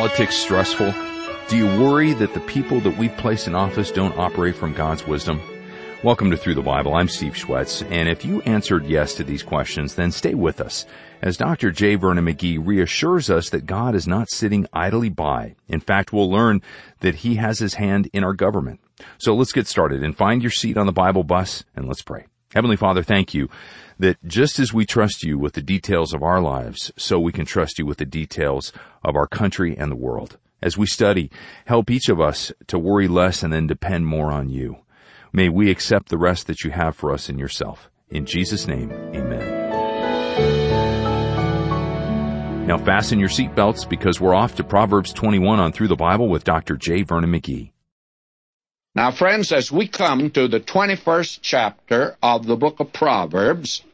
politics stressful? Do you worry that the people that we place in office don't operate from God's wisdom? Welcome to Through the Bible. I'm Steve Schwetz, and if you answered yes to these questions, then stay with us as Dr. J. Vernon McGee reassures us that God is not sitting idly by. In fact, we'll learn that He has His hand in our government. So let's get started and find your seat on the Bible bus and let's pray. Heavenly Father, thank you that just as we trust you with the details of our lives, so we can trust you with the details of our country and the world. As we study, help each of us to worry less and then depend more on you. May we accept the rest that you have for us in yourself. In Jesus' name, amen. Now fasten your seatbelts because we're off to Proverbs 21 on Through the Bible with Dr. J. Vernon McGee. Now, friends, as we come to the 21st chapter of the book of Proverbs,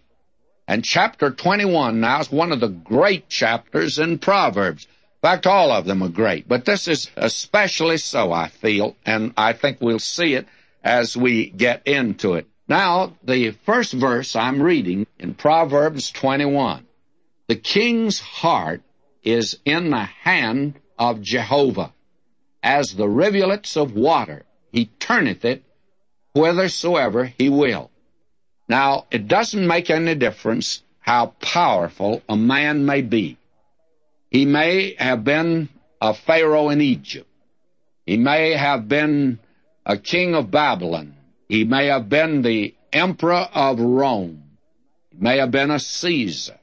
and chapter 21 now is one of the great chapters in Proverbs. In fact, all of them are great, but this is especially so, I feel, and I think we'll see it as we get into it. Now, the first verse I'm reading in Proverbs 21. The king's heart is in the hand of Jehovah, as the rivulets of water he turneth it whithersoever he will. Now, it doesn't make any difference how powerful a man may be. He may have been a Pharaoh in Egypt. He may have been a king of Babylon. He may have been the emperor of Rome. He may have been a Caesar.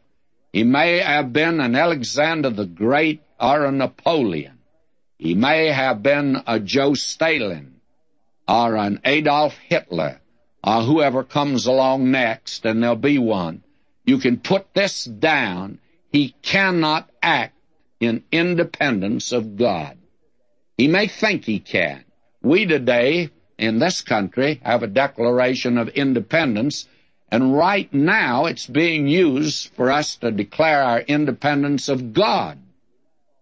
He may have been an Alexander the Great or a Napoleon. He may have been a Joe Stalin or an Adolf Hitler or whoever comes along next, and there'll be one. You can put this down. He cannot act in independence of God. He may think he can. We today in this country have a Declaration of Independence, and right now it's being used for us to declare our independence of God.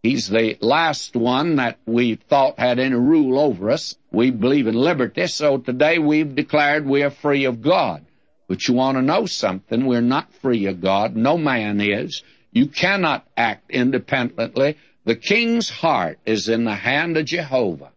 He's the last one that we thought had any rule over us. We believe in liberty, so today we've declared we are free of God. But you want to know something? We're not free of God. No man is. You cannot act independently. The king's heart is in the hand of Jehovah.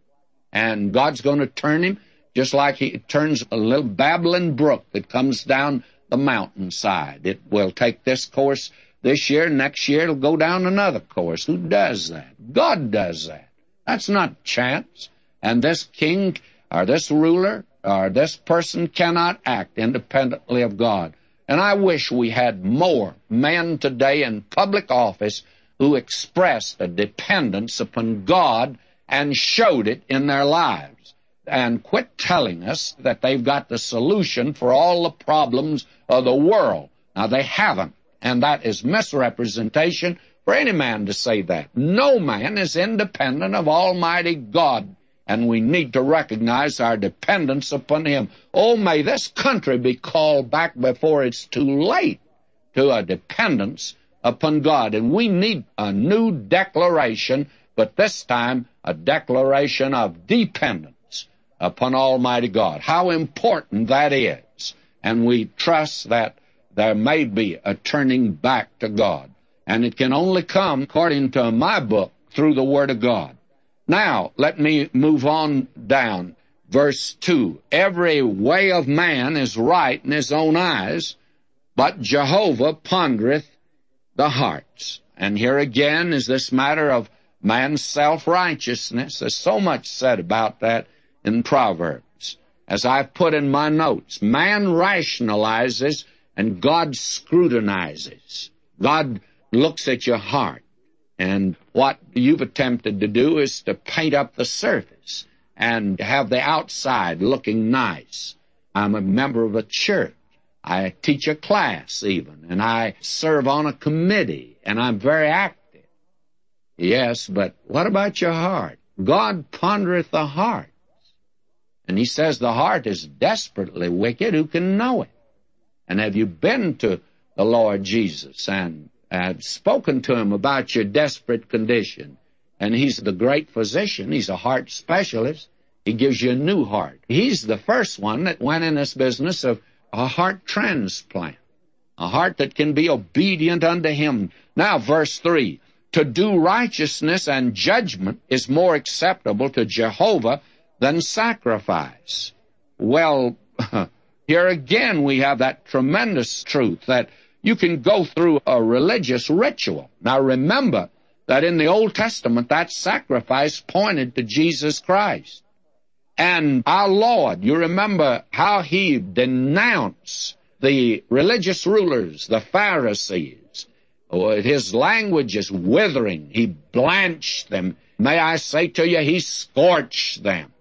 And God's going to turn him just like he turns a little babbling brook that comes down the mountainside. It will take this course this year, next year, it'll go down another course. Who does that? God does that. That's not chance. And this king, or this ruler, or this person cannot act independently of God. And I wish we had more men today in public office who expressed a dependence upon God and showed it in their lives. And quit telling us that they've got the solution for all the problems of the world. Now, they haven't. And that is misrepresentation for any man to say that. No man is independent of Almighty God, and we need to recognize our dependence upon Him. Oh, may this country be called back before it's too late to a dependence upon God. And we need a new declaration, but this time a declaration of dependence upon Almighty God. How important that is. And we trust that there may be a turning back to God. And it can only come, according to my book, through the Word of God. Now, let me move on down. Verse 2 Every way of man is right in his own eyes, but Jehovah pondereth the hearts. And here again is this matter of man's self righteousness. There's so much said about that in Proverbs. As I've put in my notes, man rationalizes and God scrutinizes. God looks at your heart. And what you've attempted to do is to paint up the surface and have the outside looking nice. I'm a member of a church. I teach a class even, and I serve on a committee, and I'm very active. Yes, but what about your heart? God pondereth the heart. And he says the heart is desperately wicked. Who can know it? And have you been to the Lord Jesus and have spoken to him about your desperate condition? And he's the great physician. He's a heart specialist. He gives you a new heart. He's the first one that went in this business of a heart transplant. A heart that can be obedient unto him. Now, verse 3. to do righteousness and judgment is more acceptable to Jehovah than sacrifice. Well, here again we have that tremendous truth that you can go through a religious ritual. Now remember that in the Old Testament that sacrifice pointed to Jesus Christ. And our Lord, you remember how he denounced the religious rulers, the Pharisees. Oh, his language is withering. He blanched them. May I say to you, he scorched them.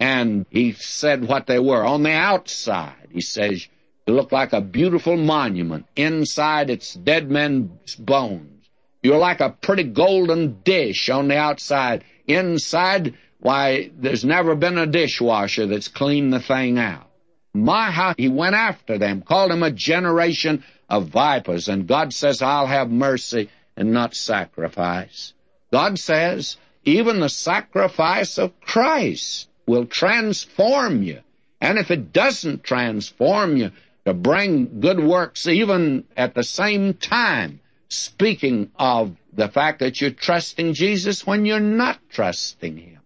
And he said what they were. On the outside, he says, you look like a beautiful monument. Inside, it's dead men's bones. You're like a pretty golden dish on the outside. Inside, why, there's never been a dishwasher that's cleaned the thing out. My, how he went after them, called them a generation of vipers, and God says, I'll have mercy and not sacrifice. God says, even the sacrifice of Christ will transform you. And if it doesn't transform you to bring good works, even at the same time, speaking of the fact that you're trusting Jesus when you're not trusting Him.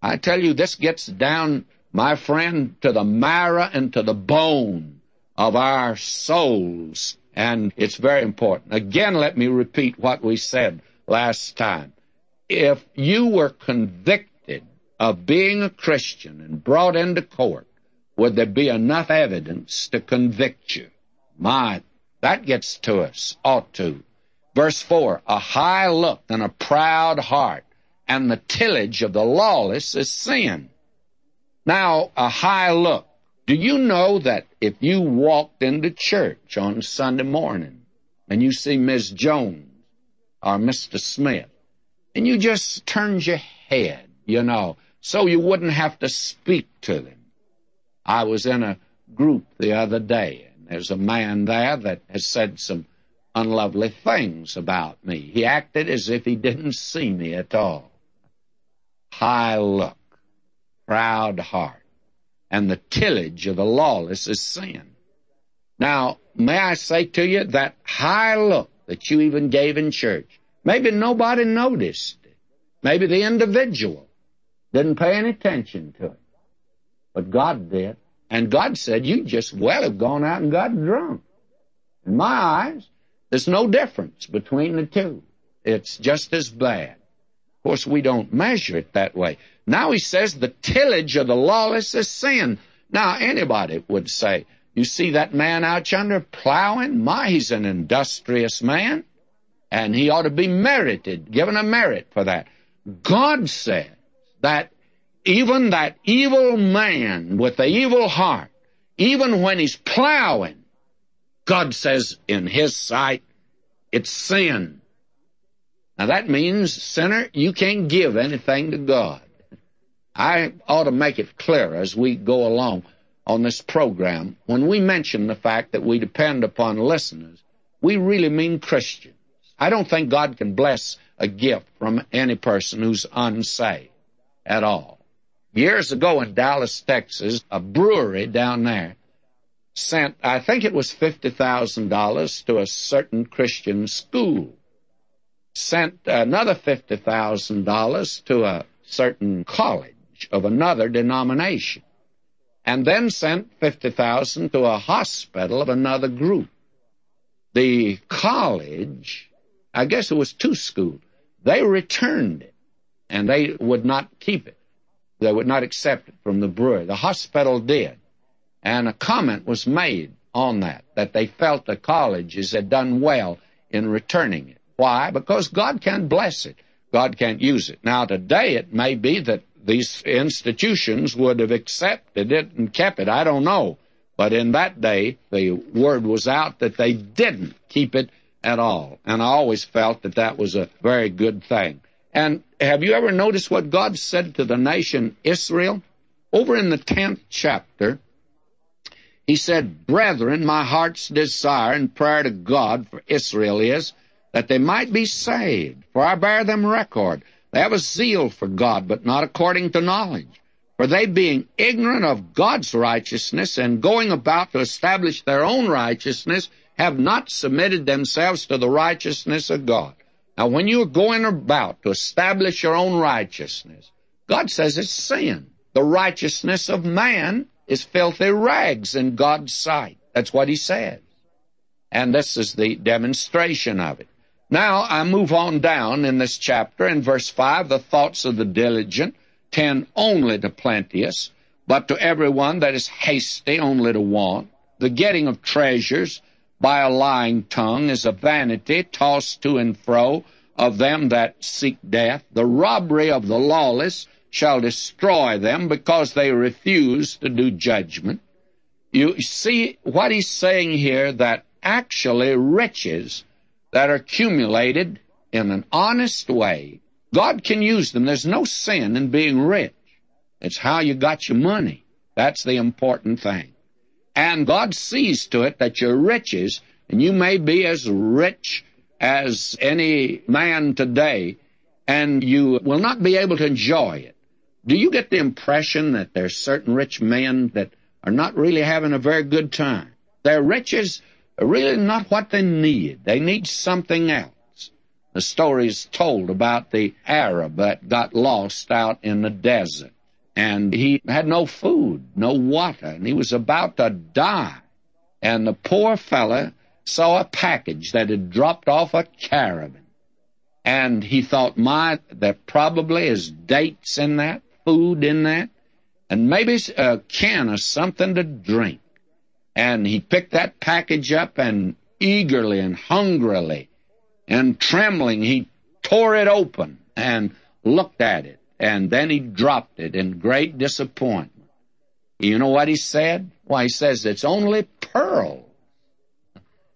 I tell you, this gets down, my friend, to the marrow and to the bone of our souls. And it's very important. Again, let me repeat what we said last time. If you were convicted of being a Christian and brought into court, would there be enough evidence to convict you? My, that gets to us, ought to. Verse 4 A high look and a proud heart and the tillage of the lawless is sin. Now, a high look. Do you know that if you walked into church on Sunday morning and you see Miss Jones or Mr. Smith, and you just turned your head, you know, so you wouldn't have to speak to them. I was in a group the other day, and there's a man there that has said some unlovely things about me. He acted as if he didn't see me at all high look, proud heart, and the tillage of the lawless is sin. Now, may I say to you that high look that you even gave in church, maybe nobody noticed it. Maybe the individual didn't pay any attention to it. But God did. And God said, you just well have gone out and got drunk. In my eyes, there's no difference between the two. It's just as bad. Of course, we don't measure it that way. Now he says the tillage of the lawless is sin. Now, anybody would say, you see that man out yonder plowing? My, he's an industrious man. And he ought to be merited, given a merit for that. God says that even that evil man with the evil heart, even when he's plowing, God says in his sight, it's sin. Now that means, sinner, you can't give anything to God. I ought to make it clear as we go along on this program. When we mention the fact that we depend upon listeners, we really mean Christians. I don't think God can bless a gift from any person who's unsaved at all. Years ago in Dallas, Texas, a brewery down there sent, I think it was $50,000 to a certain Christian school sent another $50,000 to a certain college of another denomination, and then sent 50,000 to a hospital of another group. The college, I guess it was two schools, they returned it, and they would not keep it. They would not accept it from the brewery. The hospital did. And a comment was made on that, that they felt the colleges had done well in returning it. Why? Because God can't bless it. God can't use it. Now, today it may be that these institutions would have accepted it and kept it. I don't know. But in that day, the word was out that they didn't keep it at all. And I always felt that that was a very good thing. And have you ever noticed what God said to the nation Israel? Over in the 10th chapter, he said, Brethren, my heart's desire and prayer to God for Israel is that they might be saved. For I bear them record. They have a zeal for God, but not according to knowledge. For they, being ignorant of God's righteousness and going about to establish their own righteousness, have not submitted themselves to the righteousness of God. Now, when you're going about to establish your own righteousness, God says it's sin. The righteousness of man is filthy rags in God's sight. That's what he says. And this is the demonstration of it. Now I move on down in this chapter in verse 5 the thoughts of the diligent tend only to plenteous, but to everyone that is hasty only to want. The getting of treasures by a lying tongue is a vanity tossed to and fro of them that seek death. The robbery of the lawless shall destroy them because they refuse to do judgment. You see what he's saying here that actually riches that are accumulated in an honest way, God can use them. There's no sin in being rich. It's how you got your money. That's the important thing. And God sees to it that your riches, and you may be as rich as any man today, and you will not be able to enjoy it. Do you get the impression that there's certain rich men that are not really having a very good time? Their riches are really not what they need. They need something else. The story is told about the Arab that got lost out in the desert. And he had no food, no water, and he was about to die. And the poor fellow saw a package that had dropped off a caravan. And he thought, my, there probably is dates in that food in that, and maybe a can of something to drink. And he picked that package up and eagerly and hungrily and trembling, he tore it open and looked at it. And then he dropped it in great disappointment. You know what he said? Why, he says it's only pearls.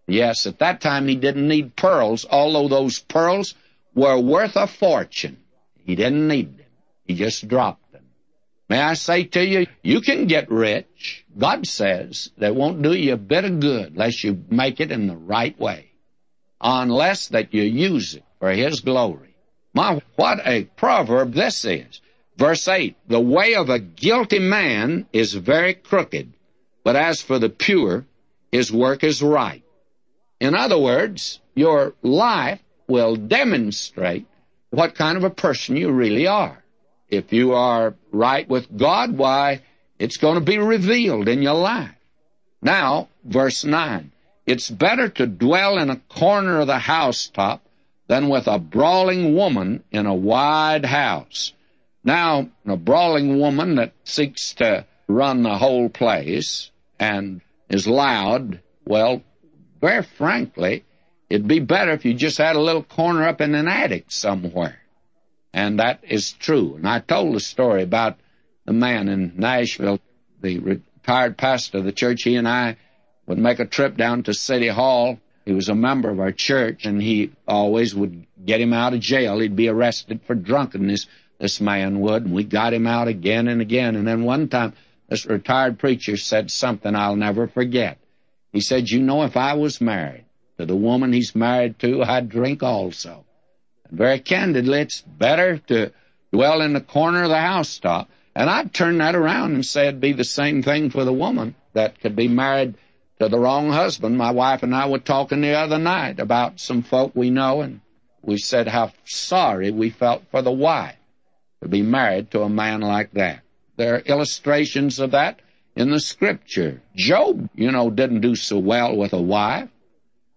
Yes, at that time he didn't need pearls, although those pearls were worth a fortune. He didn't need them. He just dropped them. May I say to you, you can get rich. God says that won't do you a bit of good unless you make it in the right way. Unless that you use it for His glory. My, what a proverb this is. Verse 8, the way of a guilty man is very crooked, but as for the pure, his work is right. In other words, your life will demonstrate what kind of a person you really are. If you are right with God, why, it's going to be revealed in your life. Now, verse 9. It's better to dwell in a corner of the housetop than with a brawling woman in a wide house. Now, a brawling woman that seeks to run the whole place and is loud, well, very frankly, it'd be better if you just had a little corner up in an attic somewhere. And that is true. And I told a story about the man in Nashville, the retired pastor of the church. He and I would make a trip down to City Hall. He was a member of our church, and he always would get him out of jail. He'd be arrested for drunkenness, this man would, and we got him out again and again. And then one time, this retired preacher said something I'll never forget. He said, You know, if I was married to the woman he's married to, I'd drink also. And Very candidly, it's better to dwell in the corner of the housetop. And I'd turn that around and say it'd be the same thing for the woman that could be married to the wrong husband. My wife and I were talking the other night about some folk we know, and we said how sorry we felt for the wife to be married to a man like that. There are illustrations of that in the scripture. Job, you know, didn't do so well with a wife.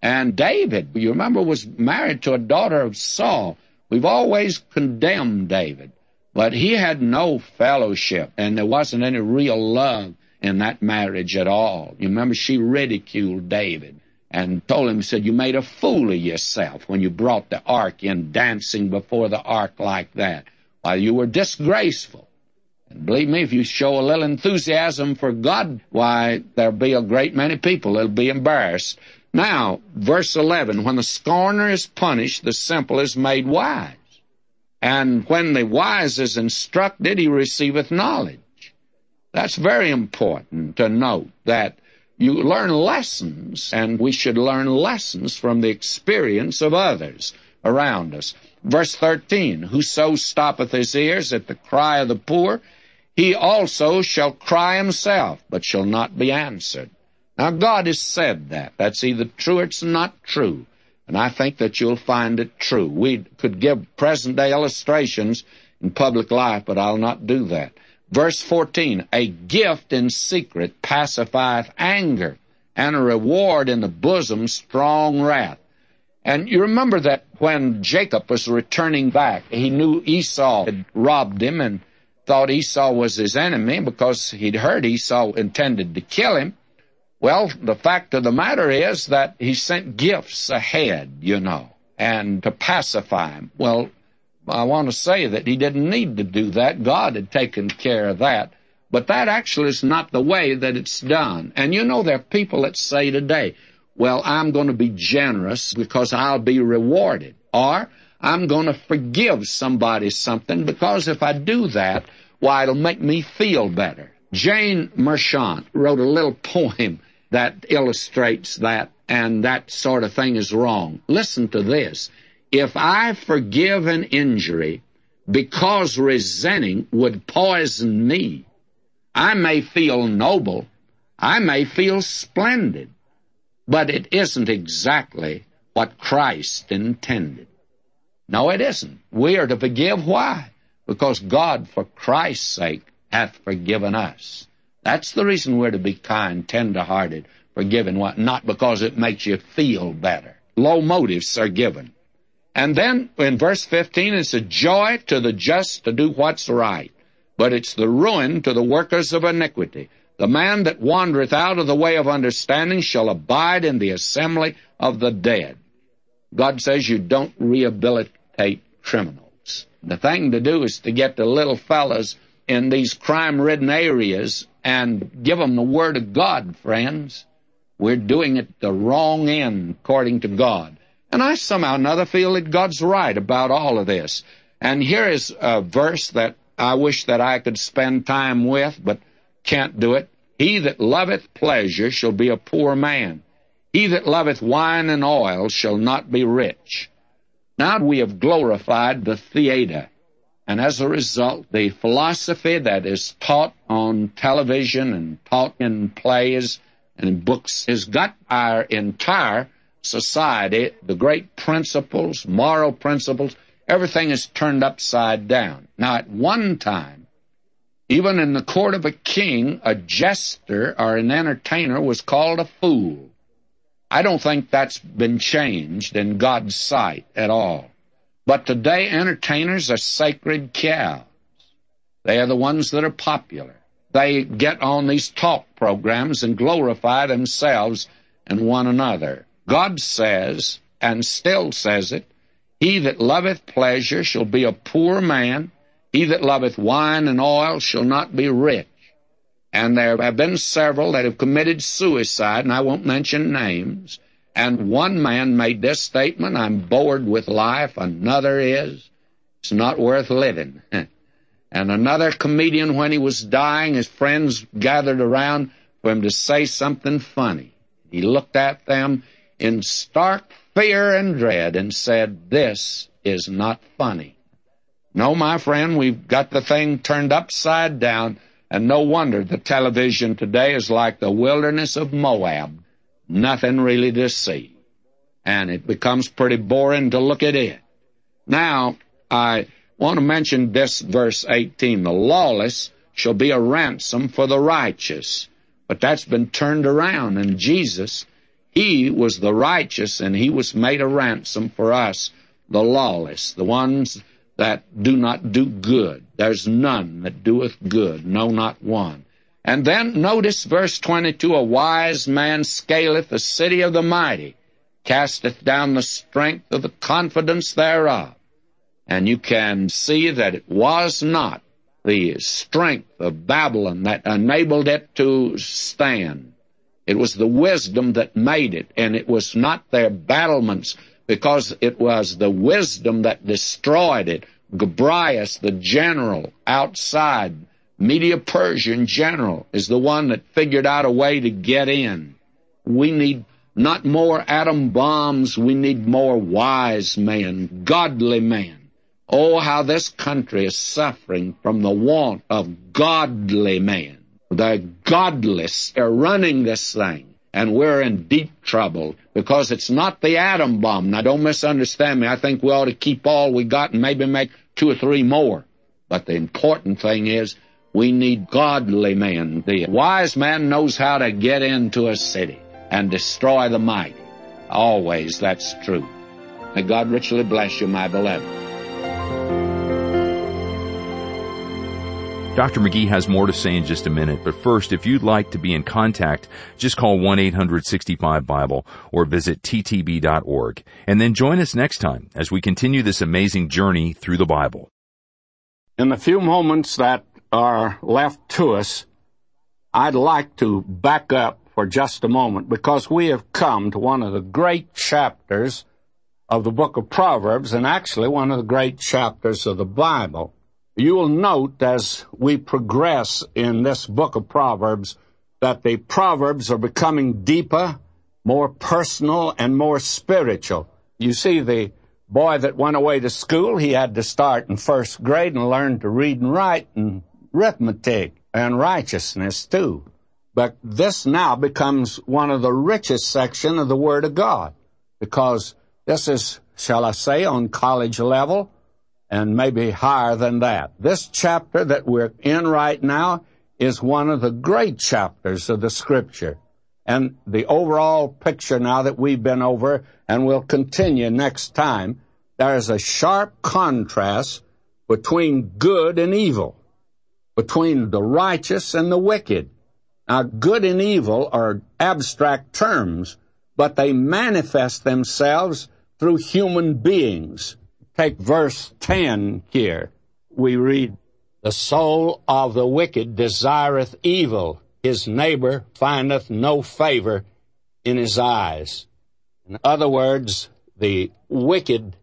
And David, you remember, was married to a daughter of Saul. We've always condemned David, but he had no fellowship, and there wasn't any real love in that marriage at all. You remember, she ridiculed David and told him, said, You made a fool of yourself when you brought the ark in dancing before the ark like that. Why, you were disgraceful. And believe me, if you show a little enthusiasm for God, why, there'll be a great many people that'll be embarrassed now, verse 11, when the scorner is punished, the simple is made wise. And when the wise is instructed, he receiveth knowledge. That's very important to note that you learn lessons, and we should learn lessons from the experience of others around us. Verse 13, Whoso stoppeth his ears at the cry of the poor, he also shall cry himself, but shall not be answered. Now, God has said that. That's either true or it's not true. And I think that you'll find it true. We could give present day illustrations in public life, but I'll not do that. Verse 14, a gift in secret pacifieth anger, and a reward in the bosom strong wrath. And you remember that when Jacob was returning back, he knew Esau had robbed him and thought Esau was his enemy because he'd heard Esau intended to kill him. Well, the fact of the matter is that he sent gifts ahead, you know, and to pacify him. Well, I want to say that he didn't need to do that. God had taken care of that. But that actually is not the way that it's done. And you know, there are people that say today, well, I'm going to be generous because I'll be rewarded. Or, I'm going to forgive somebody something because if I do that, why, it'll make me feel better. Jane Merchant wrote a little poem that illustrates that, and that sort of thing is wrong. Listen to this. If I forgive an injury because resenting would poison me, I may feel noble, I may feel splendid, but it isn't exactly what Christ intended. No, it isn't. We are to forgive. Why? Because God, for Christ's sake, hath forgiven us. That's the reason we're to be kind, tender-hearted, forgiving, not because it makes you feel better. Low motives are given. And then in verse 15, it's a joy to the just to do what's right, but it's the ruin to the workers of iniquity. The man that wandereth out of the way of understanding shall abide in the assembly of the dead. God says you don't rehabilitate criminals. The thing to do is to get the little fellas in these crime-ridden areas and give them the Word of God, friends. We're doing it the wrong end, according to God. And I somehow or another feel that God's right about all of this. And here is a verse that I wish that I could spend time with, but can't do it. He that loveth pleasure shall be a poor man. He that loveth wine and oil shall not be rich. Now we have glorified the theater, and as a result, the philosophy that is taught on television and taught in plays and in books has got our entire society, the great principles, moral principles, everything is turned upside down. Now, at one time, even in the court of a king, a jester or an entertainer was called a fool. I don't think that's been changed in God's sight at all. But today, entertainers are sacred cows. They are the ones that are popular. They get on these talk programs and glorify themselves and one another. God says, and still says it, He that loveth pleasure shall be a poor man, he that loveth wine and oil shall not be rich. And there have been several that have committed suicide, and I won't mention names. And one man made this statement, I'm bored with life. Another is, it's not worth living. and another comedian, when he was dying, his friends gathered around for him to say something funny. He looked at them in stark fear and dread and said, This is not funny. No, my friend, we've got the thing turned upside down, and no wonder the television today is like the wilderness of Moab. Nothing really to see. And it becomes pretty boring to look at it. Now, I want to mention this verse 18. The lawless shall be a ransom for the righteous. But that's been turned around, and Jesus he was the righteous, and he was made a ransom for us, the lawless, the ones that do not do good. There's none that doeth good, no, not one. And then notice verse 22 A wise man scaleth the city of the mighty, casteth down the strength of the confidence thereof. And you can see that it was not the strength of Babylon that enabled it to stand. It was the wisdom that made it, and it was not their battlements, because it was the wisdom that destroyed it. Gobryas, the general outside, Media Persian general, is the one that figured out a way to get in. We need not more atom bombs, we need more wise men, godly men. Oh, how this country is suffering from the want of godly men. The godless are running this thing. and we're in deep trouble because it's not the atom bomb. Now, don't misunderstand me. I think we ought to keep all we got and maybe make two or three more. But the important thing is we need godly men. The wise man knows how to get into a city and destroy the mighty. Always that's true. May God richly bless you, my beloved. Dr. McGee has more to say in just a minute, but first, if you'd like to be in contact, just call 1-865-BIBLE or visit ttb.org. And then join us next time as we continue this amazing journey through the Bible. In the few moments that are left to us, I'd like to back up for just a moment because we have come to one of the great chapters of the book of Proverbs and actually one of the great chapters of the Bible. You will note as we progress in this book of Proverbs that the Proverbs are becoming deeper, more personal, and more spiritual. You see, the boy that went away to school, he had to start in first grade and learn to read and write and arithmetic and righteousness too. But this now becomes one of the richest section of the Word of God because this is, shall I say, on college level and maybe higher than that. This chapter that we're in right now is one of the great chapters of the scripture. And the overall picture now that we've been over and will continue next time, there is a sharp contrast between good and evil, between the righteous and the wicked. Now, good and evil are abstract terms, but they manifest themselves through human beings. Take verse 10 here. We read, The soul of the wicked desireth evil. His neighbor findeth no favor in his eyes. In other words, the wicked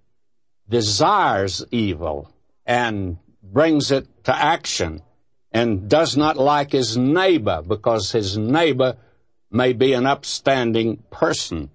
desires evil and brings it to action and does not like his neighbor because his neighbor may be an upstanding person.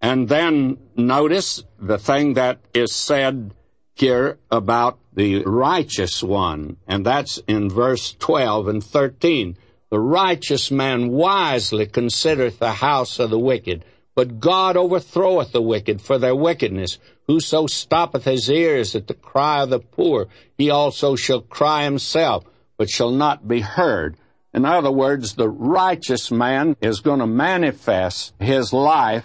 And then notice the thing that is said here about the righteous one, and that's in verse 12 and 13. The righteous man wisely considereth the house of the wicked, but God overthroweth the wicked for their wickedness. Whoso stoppeth his ears at the cry of the poor, he also shall cry himself, but shall not be heard. In other words, the righteous man is going to manifest his life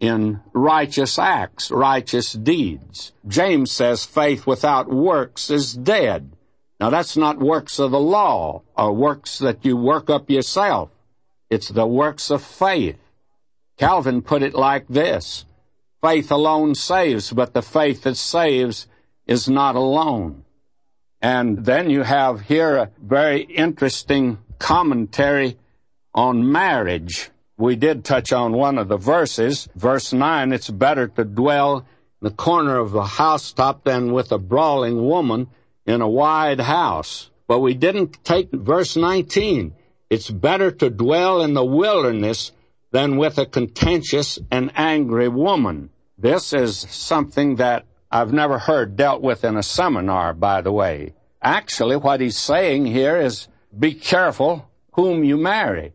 in righteous acts, righteous deeds. James says faith without works is dead. Now that's not works of the law or works that you work up yourself. It's the works of faith. Calvin put it like this. Faith alone saves, but the faith that saves is not alone. And then you have here a very interesting commentary on marriage we did touch on one of the verses. Verse 9, it's better to dwell in the corner of a housetop than with a brawling woman in a wide house. But we didn't take verse 19. It's better to dwell in the wilderness than with a contentious and angry woman. This is something that I've never heard dealt with in a seminar, by the way. Actually, what he's saying here is be careful whom you marry.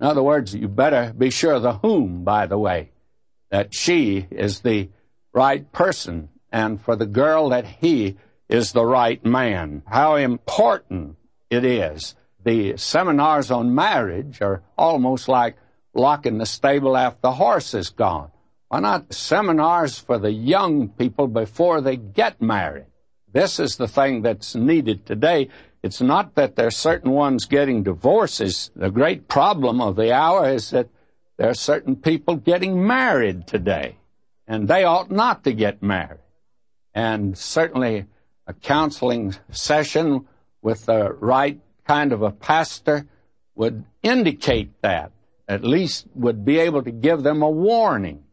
In other words, you better be sure the whom, by the way, that she is the right person, and for the girl that he is the right man. How important it is. The seminars on marriage are almost like locking the stable after the horse is gone. Why not seminars for the young people before they get married? This is the thing that's needed today it's not that there are certain ones getting divorces. The great problem of the hour is that there are certain people getting married today, and they ought not to get married. And certainly a counseling session with the right kind of a pastor would indicate that, at least would be able to give them a warning.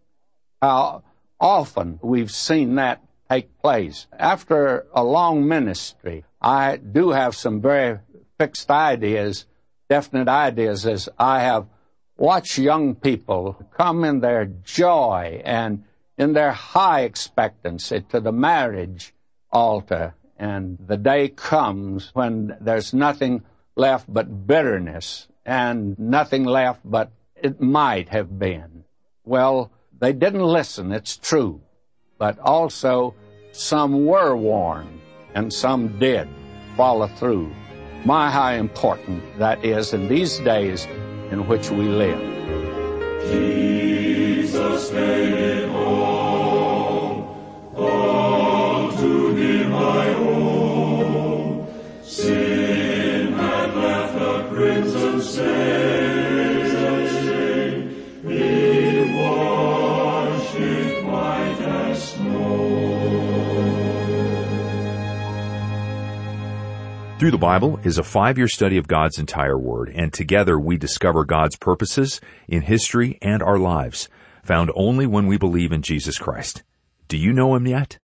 How often we've seen that take place. After a long ministry, I do have some very fixed ideas, definite ideas, as I have watched young people come in their joy and in their high expectancy to the marriage altar. And the day comes when there's nothing left but bitterness and nothing left but it might have been. Well, they didn't listen, it's true. But also, some were warned, and some did follow through. My, how important that is in these days in which we live. Jesus made it all, Through the Bible is a five-year study of God's entire Word, and together we discover God's purposes in history and our lives, found only when we believe in Jesus Christ. Do you know Him yet?